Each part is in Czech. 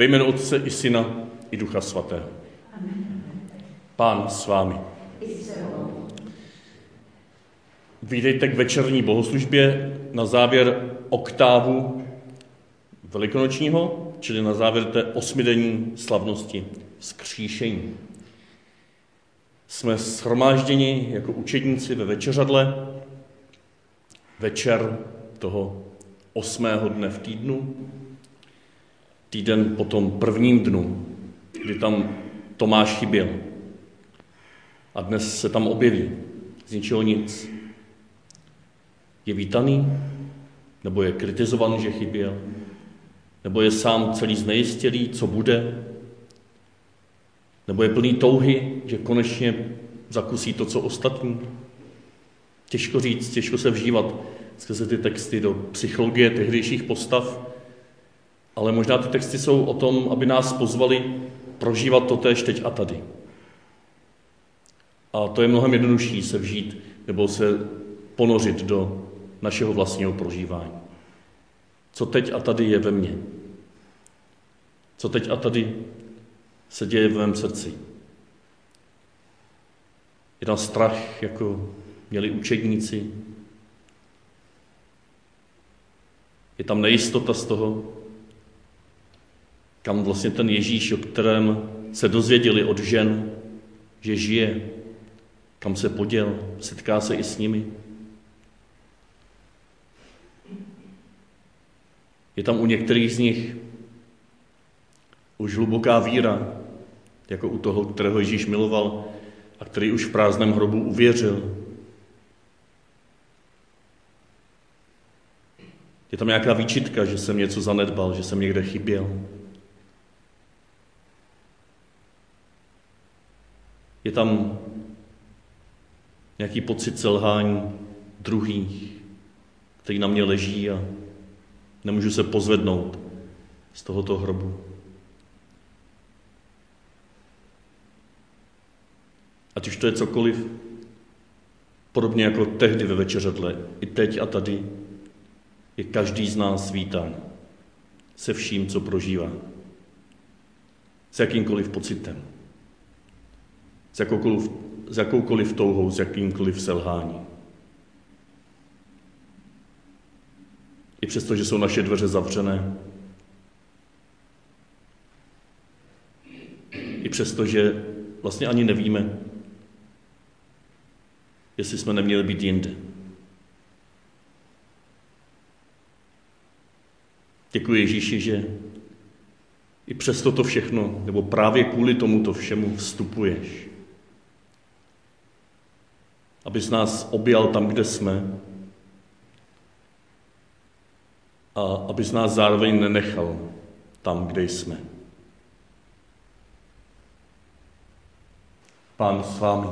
Ve jménu Otce i Syna i Ducha Svatého. Pán s vámi. Vítejte k večerní bohoslužbě na závěr oktávu velikonočního, čili na závěr té osmidenní slavnosti skříšení. Jsme shromážděni jako učedníci ve večeřadle, večer toho osmého dne v týdnu, týden po tom prvním dnu, kdy tam Tomáš chyběl. A dnes se tam objeví z ničeho nic. Je vítaný? Nebo je kritizovaný, že chyběl? Nebo je sám celý znejistělý, co bude? Nebo je plný touhy, že konečně zakusí to, co ostatní? Těžko říct, těžko se vžívat skrze ty texty do psychologie tehdejších postav, ale možná ty texty jsou o tom, aby nás pozvali prožívat to též teď a tady. A to je mnohem jednodušší se vžít nebo se ponořit do našeho vlastního prožívání. Co teď a tady je ve mně? Co teď a tady se děje v mém srdci? Je tam strach, jako měli učedníci? Je tam nejistota z toho, kam vlastně ten Ježíš, o kterém se dozvěděli od žen, že žije, kam se poděl, setká se i s nimi. Je tam u některých z nich už hluboká víra, jako u toho, kterého Ježíš miloval a který už v prázdném hrobu uvěřil. Je tam nějaká výčitka, že jsem něco zanedbal, že jsem někde chyběl. Je tam nějaký pocit selhání druhých, který na mě leží a nemůžu se pozvednout z tohoto hrobu. Ať už to je cokoliv, podobně jako tehdy ve večeřadle, i teď a tady je každý z nás vítán se vším, co prožívá. S jakýmkoliv pocitem. S jakoukoliv s jakoukoliv touhou, s jakýmkoliv selháním. I přesto, že jsou naše dveře zavřené, i přesto, že vlastně ani nevíme, jestli jsme neměli být jinde. Děkuji Ježíši, že i přes toto všechno, nebo právě kvůli tomuto všemu vstupuješ abys nás objal tam, kde jsme a abys nás zároveň nenechal tam, kde jsme. Pán s vámi.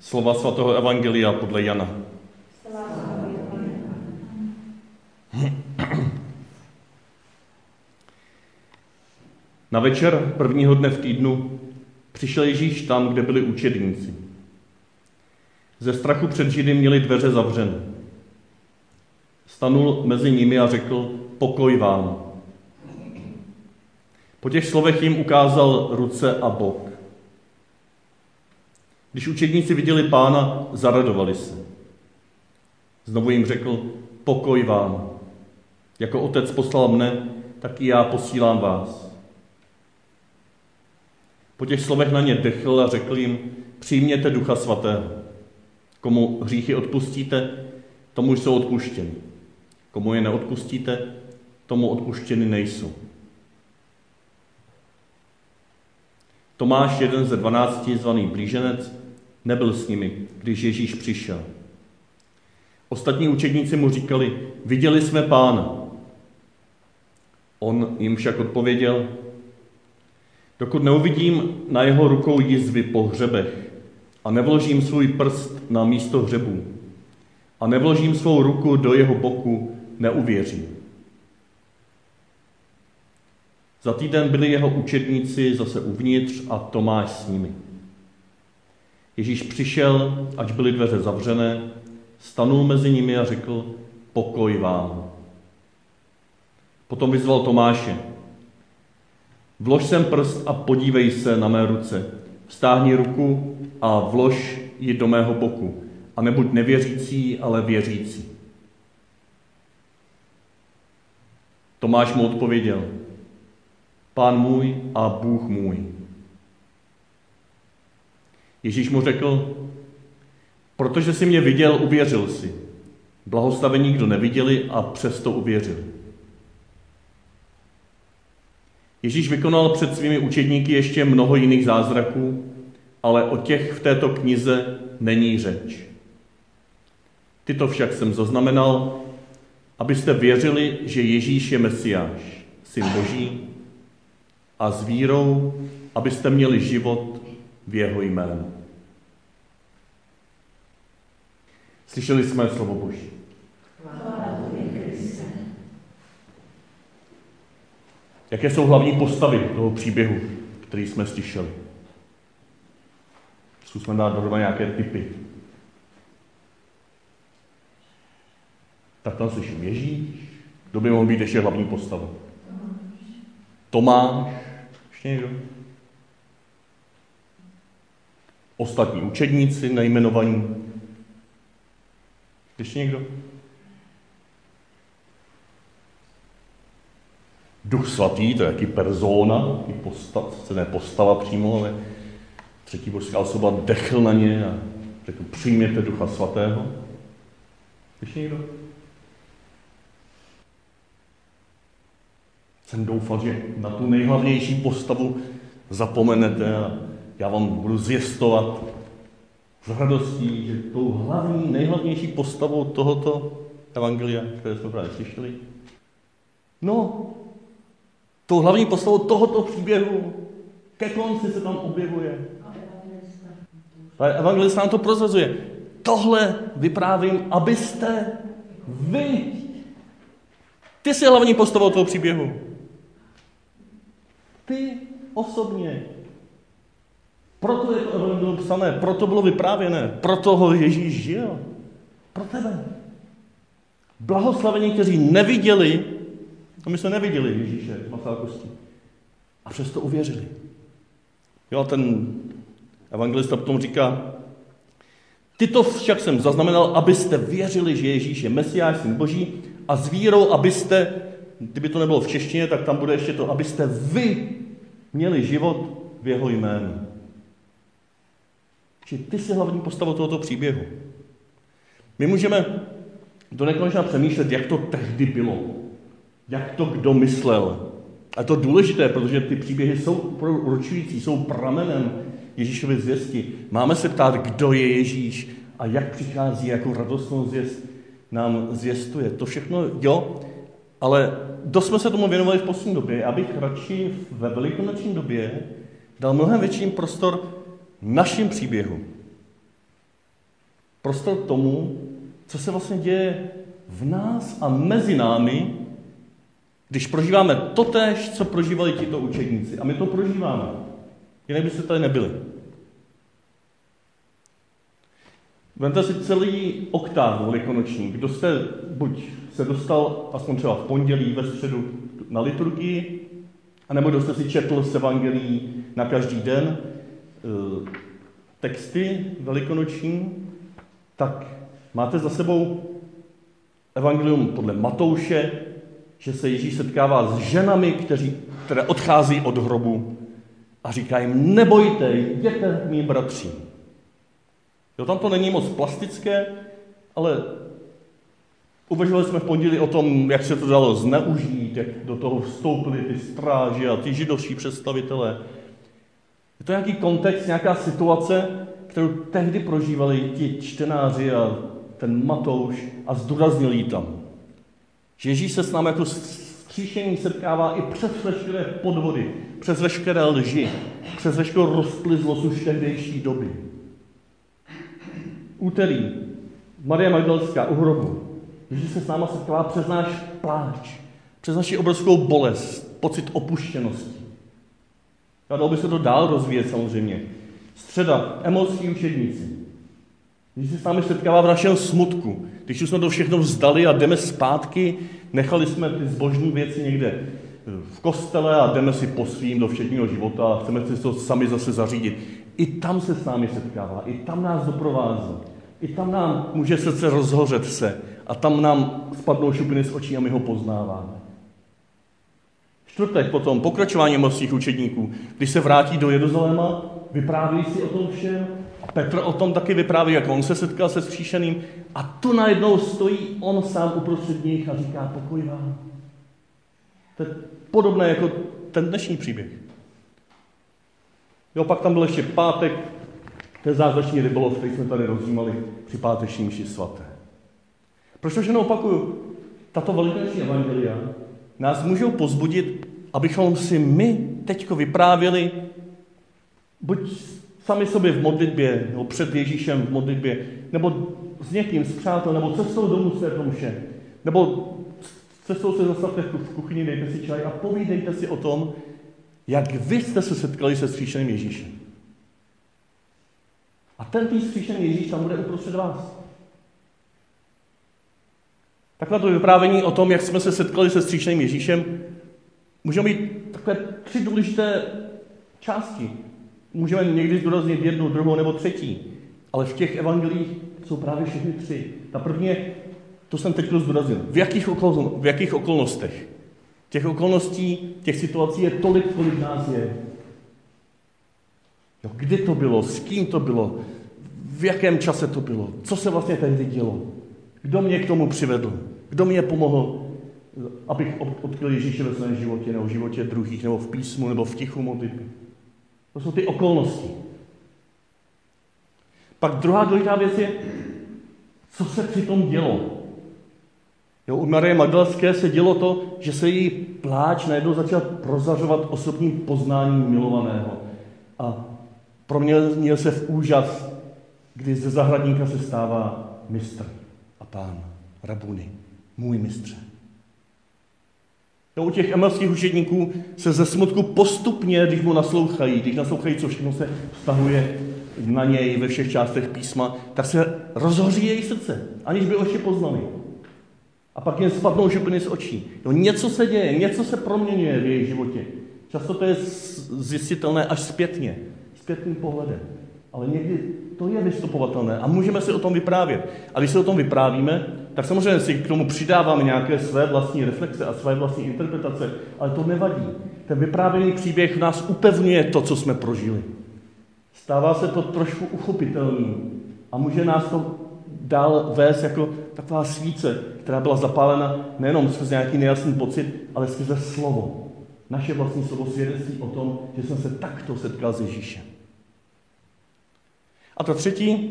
Slova svatého Evangelia podle Jana. Na večer prvního dne v týdnu přišel Ježíš tam, kde byli učedníci. Ze strachu před Židy měli dveře zavřené. Stanul mezi nimi a řekl, pokoj vám. Po těch slovech jim ukázal ruce a bok. Když učedníci viděli pána, zaradovali se. Znovu jim řekl, pokoj vám. Jako otec poslal mne, tak i já posílám vás. Po těch slovech na ně dechl a řekl jim, přijměte ducha svatého. Komu hříchy odpustíte, tomu jsou odpuštěny. Komu je neodpustíte, tomu odpuštěny nejsou. Tomáš, jeden ze dvanácti, zvaný blíženec, nebyl s nimi, když Ježíš přišel. Ostatní učedníci mu říkali, viděli jsme pána. On jim však odpověděl, dokud neuvidím na jeho rukou jizvy po hřebech a nevložím svůj prst na místo hřebu a nevložím svou ruku do jeho boku, neuvěřím. Za týden byli jeho učedníci zase uvnitř a Tomáš s nimi. Ježíš přišel, ať byly dveře zavřené, stanul mezi nimi a řekl, pokoj vám. Potom vyzval Tomáše, Vlož sem prst a podívej se na mé ruce. Vstáhni ruku a vlož ji do mého boku. A nebuď nevěřící, ale věřící. Tomáš mu odpověděl, Pán můj a Bůh můj. Ježíš mu řekl, protože jsi mě viděl, uvěřil si. Blahoslavení, kdo neviděli a přesto uvěřili. Ježíš vykonal před svými učedníky ještě mnoho jiných zázraků, ale o těch v této knize není řeč. Tyto však jsem zaznamenal, abyste věřili, že Ježíš je Mesiáš, Syn Boží, a s vírou, abyste měli život v jeho jménu. Slyšeli jsme slovo Boží. Jaké jsou hlavní postavy toho příběhu, který jsme slyšeli? Zkusme dát dohromady nějaké typy. Tak tam slyším Ježíš. Kdo by mohl být ještě hlavní postavou? Tomáš. Ještě někdo? Ostatní učedníci nejmenovaní. Ještě někdo? Duch svatý, to je jaký persona, jaký postav, ne postava přímo, ale třetí božská osoba dechl na ně a řekl, přijměte Ducha svatého. Ještě někdo? Jsem doufal, že na tu nejhlavnější postavu zapomenete a já vám budu zjistovat s radostí, že tou hlavní, nejhlavnější postavou tohoto evangelia, které jsme právě slyšeli, no, tou hlavní postavou tohoto příběhu ke konci se tam objevuje. Ale evangelista nám to prozrazuje. Tohle vyprávím, abyste vy. Ty jsi hlavní postavou toho příběhu. Ty osobně. Proto je to evangelium psané, proto bylo vyprávěné, proto ho Ježíš žil. Pro tebe. Blahoslavení, kteří neviděli, a my jsme neviděli Ježíše masa kostí, a přesto uvěřili. Jo, ten evangelista potom říká, Tyto však jsem zaznamenal, abyste věřili, že Ježíš je Mesiáš, syn Boží, a s vírou, abyste, kdyby to nebylo v češtině, tak tam bude ještě to, abyste vy měli život v jeho jménu. Či ty jsi hlavní postavou tohoto příběhu. My můžeme do nekonečna přemýšlet, jak to tehdy bylo. Jak to kdo myslel. A to důležité, protože ty příběhy jsou určující, jsou pramenem Ježíšovy zvěsti. Máme se ptát, kdo je Ježíš a jak přichází, jakou radostnou zvěst nám zvěstuje. To všechno, jo, ale dost jsme se tomu věnovali v poslední době. Já bych radši ve velikonoční době dal mnohem větší prostor našim příběhu. Prostor tomu, co se vlastně děje v nás a mezi námi, když prožíváme totéž, co prožívali tito učedníci. A my to prožíváme. Jinak byste tady nebyli. Vemte si celý oktáv velikonoční. Kdo jste buď se dostal aspoň třeba v pondělí, ve středu na liturgii, anebo kdo jste si četl z evangelií na každý den eh, texty velikonoční, tak máte za sebou evangelium podle Matouše, že se Ježíš setkává s ženami, kteří, které odchází od hrobu a říká jim, nebojte, jděte mý bratři. Jo, tam to není moc plastické, ale uvažovali jsme v pondělí o tom, jak se to dalo zneužít, jak do toho vstoupili ty stráži a ty židovští představitelé. Je to nějaký kontext, nějaká situace, kterou tehdy prožívali ti čtenáři a ten Matouš a zdůraznil ji tam. Že Ježíš se s námi jako stříšení setkává i přes veškeré podvody, přes veškeré lži, přes veškerou rozplizlost už tehdejší doby. Úterý Maria Magdalská u hrobu. Ježíš se s náma setkává přes náš pláč, přes naši obrovskou bolest, pocit opuštěnosti. A dalo by se to dál rozvíjet samozřejmě. Středa, emoční učedníci. Když se s námi setkává v našem smutku, když už jsme to všechno vzdali a jdeme zpátky, nechali jsme ty zbožní věci někde v kostele a jdeme si po svým do všedního života a chceme si to sami zase zařídit. I tam se s námi setkává, i tam nás doprovází. I tam nám může srdce rozhořet se a tam nám spadnou šupiny z očí a my ho poznáváme. Čtvrtek potom, pokračování morských učedníků. Když se vrátí do Jeruzaléma, vypráví si o tom všem. A Petr o tom taky vypráví, jak on se setkal se skříšeným. A tu najednou stojí on sám uprostřed nich a říká pokoj vám. To je podobné jako ten dnešní příběh. Jo, pak tam byl ještě pátek, ten zázračný rybolov, který jsme tady rozjímali při páteční mši svaté. Proč to všechno opakuju? Tato velikonoční evangelia nás můžou pozbudit, abychom si my teďko vyprávěli, buď sami sobě v modlitbě, nebo před Ježíšem v modlitbě, nebo s někým, s přátel, nebo cestou domů své domše, nebo cestou se zastavte v kuchyni, dejte si čaj a povídejte si o tom, jak vy jste se setkali se stříšeným Ježíšem. A ten tý stříšený Ježíš tam bude uprostřed vás. Takhle to vyprávění o tom, jak jsme se setkali se stříšným Ježíšem, můžeme mít takové tři důležité části. Můžeme někdy zdůraznit jednu, druhou nebo třetí, ale v těch evangelích jsou právě všechny tři. Ta první je, to jsem teď zdůraznil, v jakých, v jakých okolnostech. Těch okolností, těch situací je tolik, kolik nás je. Jo, kdy to bylo, s kým to bylo, v jakém čase to bylo, co se vlastně tehdy dělo. Kdo mě k tomu přivedl? Kdo mě pomohl, abych odkryl Ježíše ve svém životě, nebo v životě druhých, nebo v písmu, nebo v tichu modlitby? To jsou ty okolnosti. Pak druhá důležitá věc je, co se při tom dělo. Jo, u Marie Magdalské se dělo to, že se jí pláč najednou začal prozařovat osobním poznáním milovaného. A proměnil se v úžas, kdy ze zahradníka se stává mistr a pán, rabuny, můj mistře. No, u těch emelských učedníků se ze smutku postupně, když mu naslouchají, když naslouchají, co všechno se vztahuje na něj ve všech částech písma, tak se rozhoří její srdce, aniž by oči poznali. A pak jen spadnou župiny z očí. No, něco se děje, něco se proměňuje v jejich životě. Často to je zjistitelné až zpětně, zpětným pohledem. Ale někdy to je vystupovatelné a můžeme si o tom vyprávět. A když si o tom vyprávíme, tak samozřejmě si k tomu přidáváme nějaké své vlastní reflexe a své vlastní interpretace, ale to nevadí. Ten vyprávěný příběh v nás upevňuje to, co jsme prožili. Stává se to trošku uchopitelný a může nás to dál vést jako taková svíce, která byla zapálena nejenom skrze nějaký nejasný pocit, ale skrze slovo. Naše vlastní slovo svědectví o tom, že jsem se takto setkal s Ježíšem. A ta třetí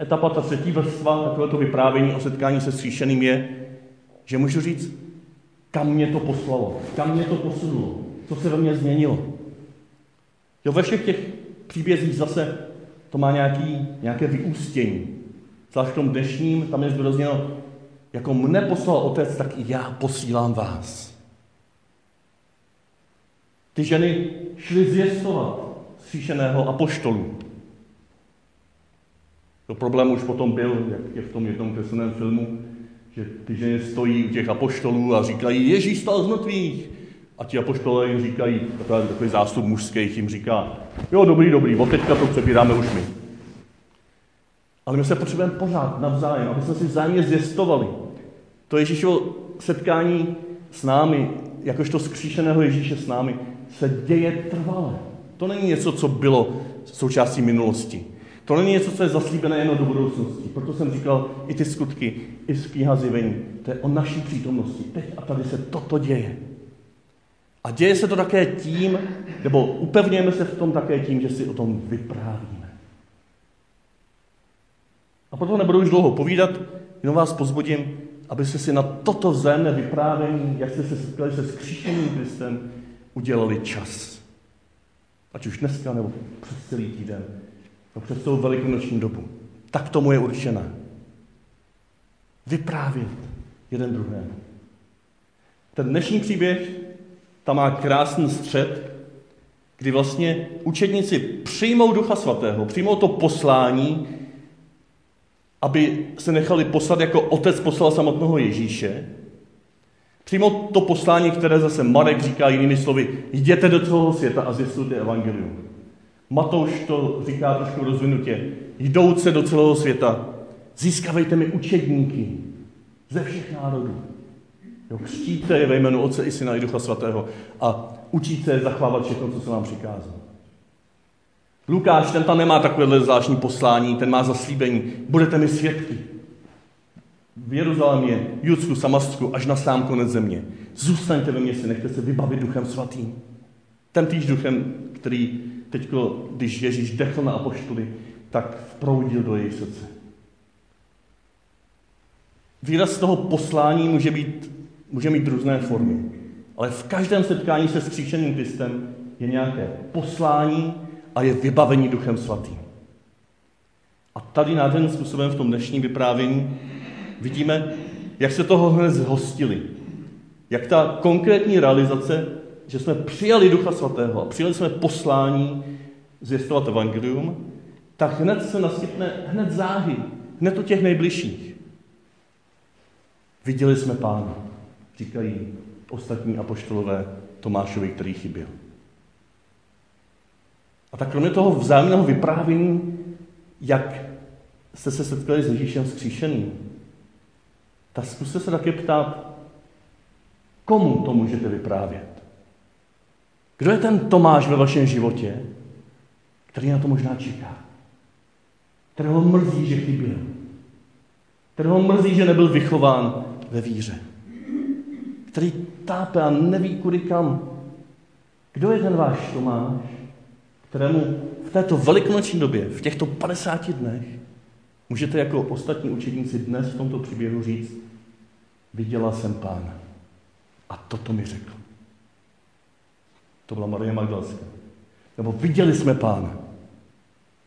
etapa, ta třetí vrstva takovéto vyprávění o setkání se stříšeným je, že můžu říct, kam mě to poslalo, kam mě to posunulo, co se ve mně změnilo. Jo, ve všech těch příbězích zase to má nějaký, nějaké vyústění. Zvlášť v tom dnešním, tam je zdůrazněno, jako mne poslal otec, tak i já posílám vás. Ty ženy šly zjistovat stříšeného apoštolu. To problém už potom byl, jak je v tom jednom kresleném filmu, že ty ženy stojí u těch apoštolů a říkají, Ježíš stal z mrtvých. A ti apoštolé jim říkají, takový, takový zástup mužský jim říká, jo, dobrý, dobrý, od teďka to přebíráme už my. Ale my se potřebujeme pořád navzájem, aby jsme si vzájemně zjistovali. To Ježíšovo setkání s námi, jakožto skříšeného Ježíše s námi, se děje trvale. To není něco, co bylo součástí minulosti. To není něco, co je zaslíbené jenom do budoucnosti. Proto jsem říkal, i ty skutky, i kniha zjevení, to je o naší přítomnosti. Teď a tady se toto děje. A děje se to také tím, nebo upevňujeme se v tom také tím, že si o tom vyprávíme. A proto nebudu už dlouho povídat, jenom vás pozbudím, abyste si na toto vzájemné vyprávění, jak jste se setkali se skříšeným Kristem, udělali čas. Ať už dneska, nebo přes celý týden. No přes tou velikonoční dobu. Tak tomu je určená. Vyprávět jeden druhému. Ten dnešní příběh tam má krásný střed, kdy vlastně učedníci přijmou Ducha Svatého, přijmou to poslání, aby se nechali poslat jako otec poslal samotného Ježíše. Přímo to poslání, které zase Marek říká jinými slovy, jděte do celého světa a zjistujte evangelium. Matouš to říká trošku rozvinutě. Jdouce do celého světa, získavejte mi učedníky ze všech národů. Jo, křtíte je ve jménu Otce i Syna i Ducha Svatého a učíte zachovávat všechno, co se vám přikázal. Lukáš, ten tam nemá takovéhle zvláštní poslání, ten má zaslíbení. Budete mi svědky. V Jeruzalémě, Judsku, Samastku, až na sám konec země. Zůstaňte ve městě, nechte se vybavit duchem svatým. Ten týž duchem, který teď, když Ježíš dechl na apoštoly, tak vproudil do jejich srdce. Výraz toho poslání může, být, může mít různé formy. Ale v každém setkání se skříšeným Kristem je nějaké poslání a je vybavení Duchem Svatým. A tady nádherným způsobem v tom dnešním vyprávění vidíme, jak se toho hned zhostili. Jak ta konkrétní realizace, že jsme přijali Ducha Svatého a přijali jsme poslání zvěstovat evangelium, tak hned se naskytne hned záhy, hned o těch nejbližších. Viděli jsme pána, říkají ostatní apoštolové Tomášovi, který chyběl. A tak kromě toho vzájemného vyprávění, jak jste se setkali s Ježíšem skříšeným, tak zkuste se také ptát, komu to můžete vyprávět. Kdo je ten Tomáš ve vašem životě, který na to možná čeká? Kterého mrzí, že chyběl. Kterého mrzí, že nebyl vychován ve víře. Který tápe a neví kudy kam. Kdo je ten váš Tomáš, kterému v této velikonoční době, v těchto 50 dnech, můžete jako ostatní učedníci dnes v tomto příběhu říct, viděla jsem pána. A toto mi řekl. To byla Marie Magdalská. Nebo viděli jsme pána.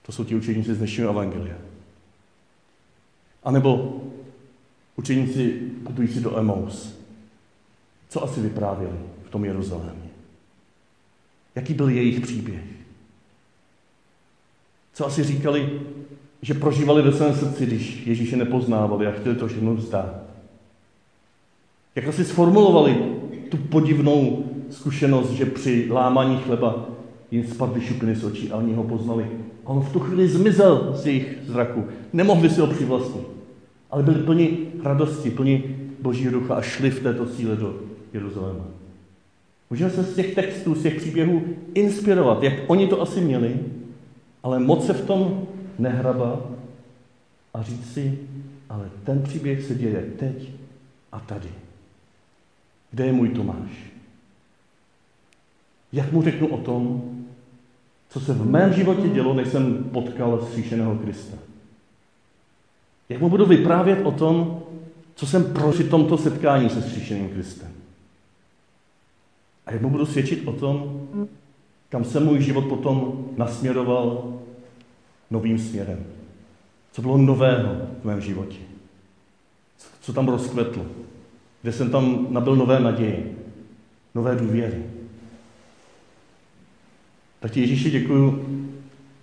To jsou ti učeníci z dnešního evangelia. A nebo učeníci putující do Emaus. Co asi vyprávěli v tom Jeruzalémě? Jaký byl jejich příběh? Co asi říkali, že prožívali ve svém srdci, když Ježíše nepoznávali a chtěli to všechno vzdát? Jak asi sformulovali tu podivnou zkušenost, že při lámání chleba jim spadly šupiny z očí a oni ho poznali. A on v tu chvíli zmizel z jejich zraku. Nemohli si ho přivlastnit. Ale byli plni radosti, plni Božího ducha a šli v této síle do Jeruzaléma. Můžeme se z těch textů, z těch příběhů inspirovat, jak oni to asi měli, ale moc se v tom nehrabat a říct si, ale ten příběh se děje teď a tady. Kde je můj Tomáš? Jak mu řeknu o tom, co se v mém životě dělo, než jsem potkal zříšeného Krista? Jak mu budu vyprávět o tom, co jsem prožil tomto setkání se zříšeným Kristem? A jak mu budu svědčit o tom, kam se můj život potom nasměroval novým směrem? Co bylo nového v mém životě? Co tam rozkvetlo? Kde jsem tam nabil nové naděje, nové důvěry? Tak ti Ježíši děkuju,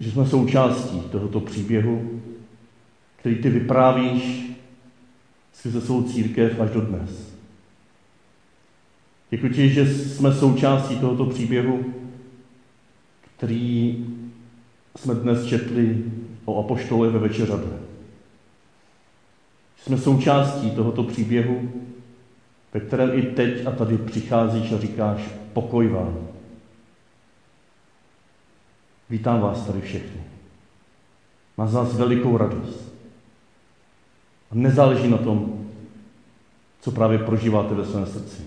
že jsme součástí tohoto příběhu, který ty vyprávíš skrze svou církev až do dnes. Děkuji ti, že jsme součástí tohoto příběhu, který jsme dnes četli o apoštole ve večeřadle. Jsme součástí tohoto příběhu, ve kterém i teď a tady přicházíš a říkáš pokoj vám. Vítám vás tady všechny. Má z vás velikou radost. A nezáleží na tom, co právě prožíváte ve svém srdci.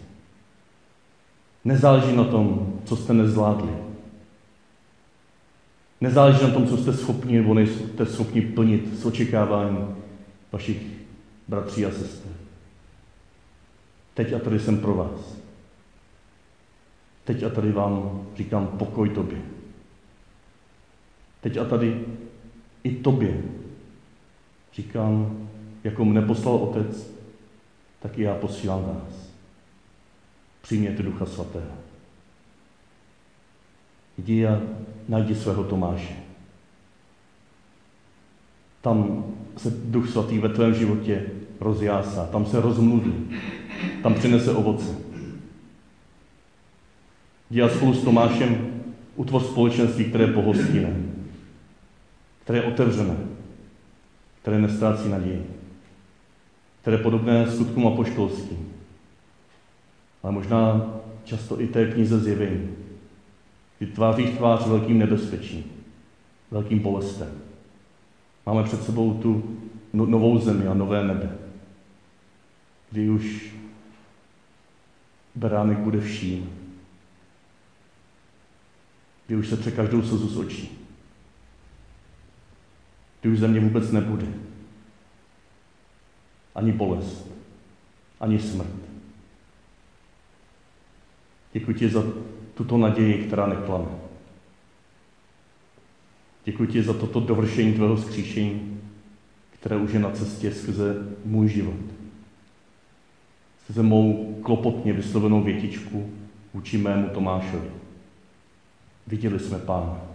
Nezáleží na tom, co jste nezvládli. Nezáleží na tom, co jste schopni nebo nejste schopni plnit s očekávání vašich bratří a sester. Teď a tady jsem pro vás. Teď a tady vám říkám pokoj tobě. Teď a tady i tobě říkám, jako mne poslal Otec, tak i já posílám vás. Přijměte Ducha Svatého. Jdi a najdi svého Tomáše. Tam se Duch Svatý ve tvém životě rozjásá, tam se rozmluví. tam přinese ovoce. Jdi a spolu s Tomášem utvoř společenství, které je pohostinné, které je otevřené, které nestrácí naději, které je podobné skutkům apoštolským, ale možná často i té knize zjevení, kdy tváří tvář velkým nebezpečím, velkým bolestem. Máme před sebou tu no, novou zemi a nové nebe, kdy už beránek bude vším, kdy už se tře každou slzu z očí, kdy už země vůbec nebude. Ani bolest, ani smrt. Děkuji ti za tuto naději, která neklame. Děkuji ti za toto dovršení tvého skříšení, které už je na cestě skrze můj život. Skrze mou klopotně vyslovenou větičku vůči mému Tomášovi. Viděli jsme Pána.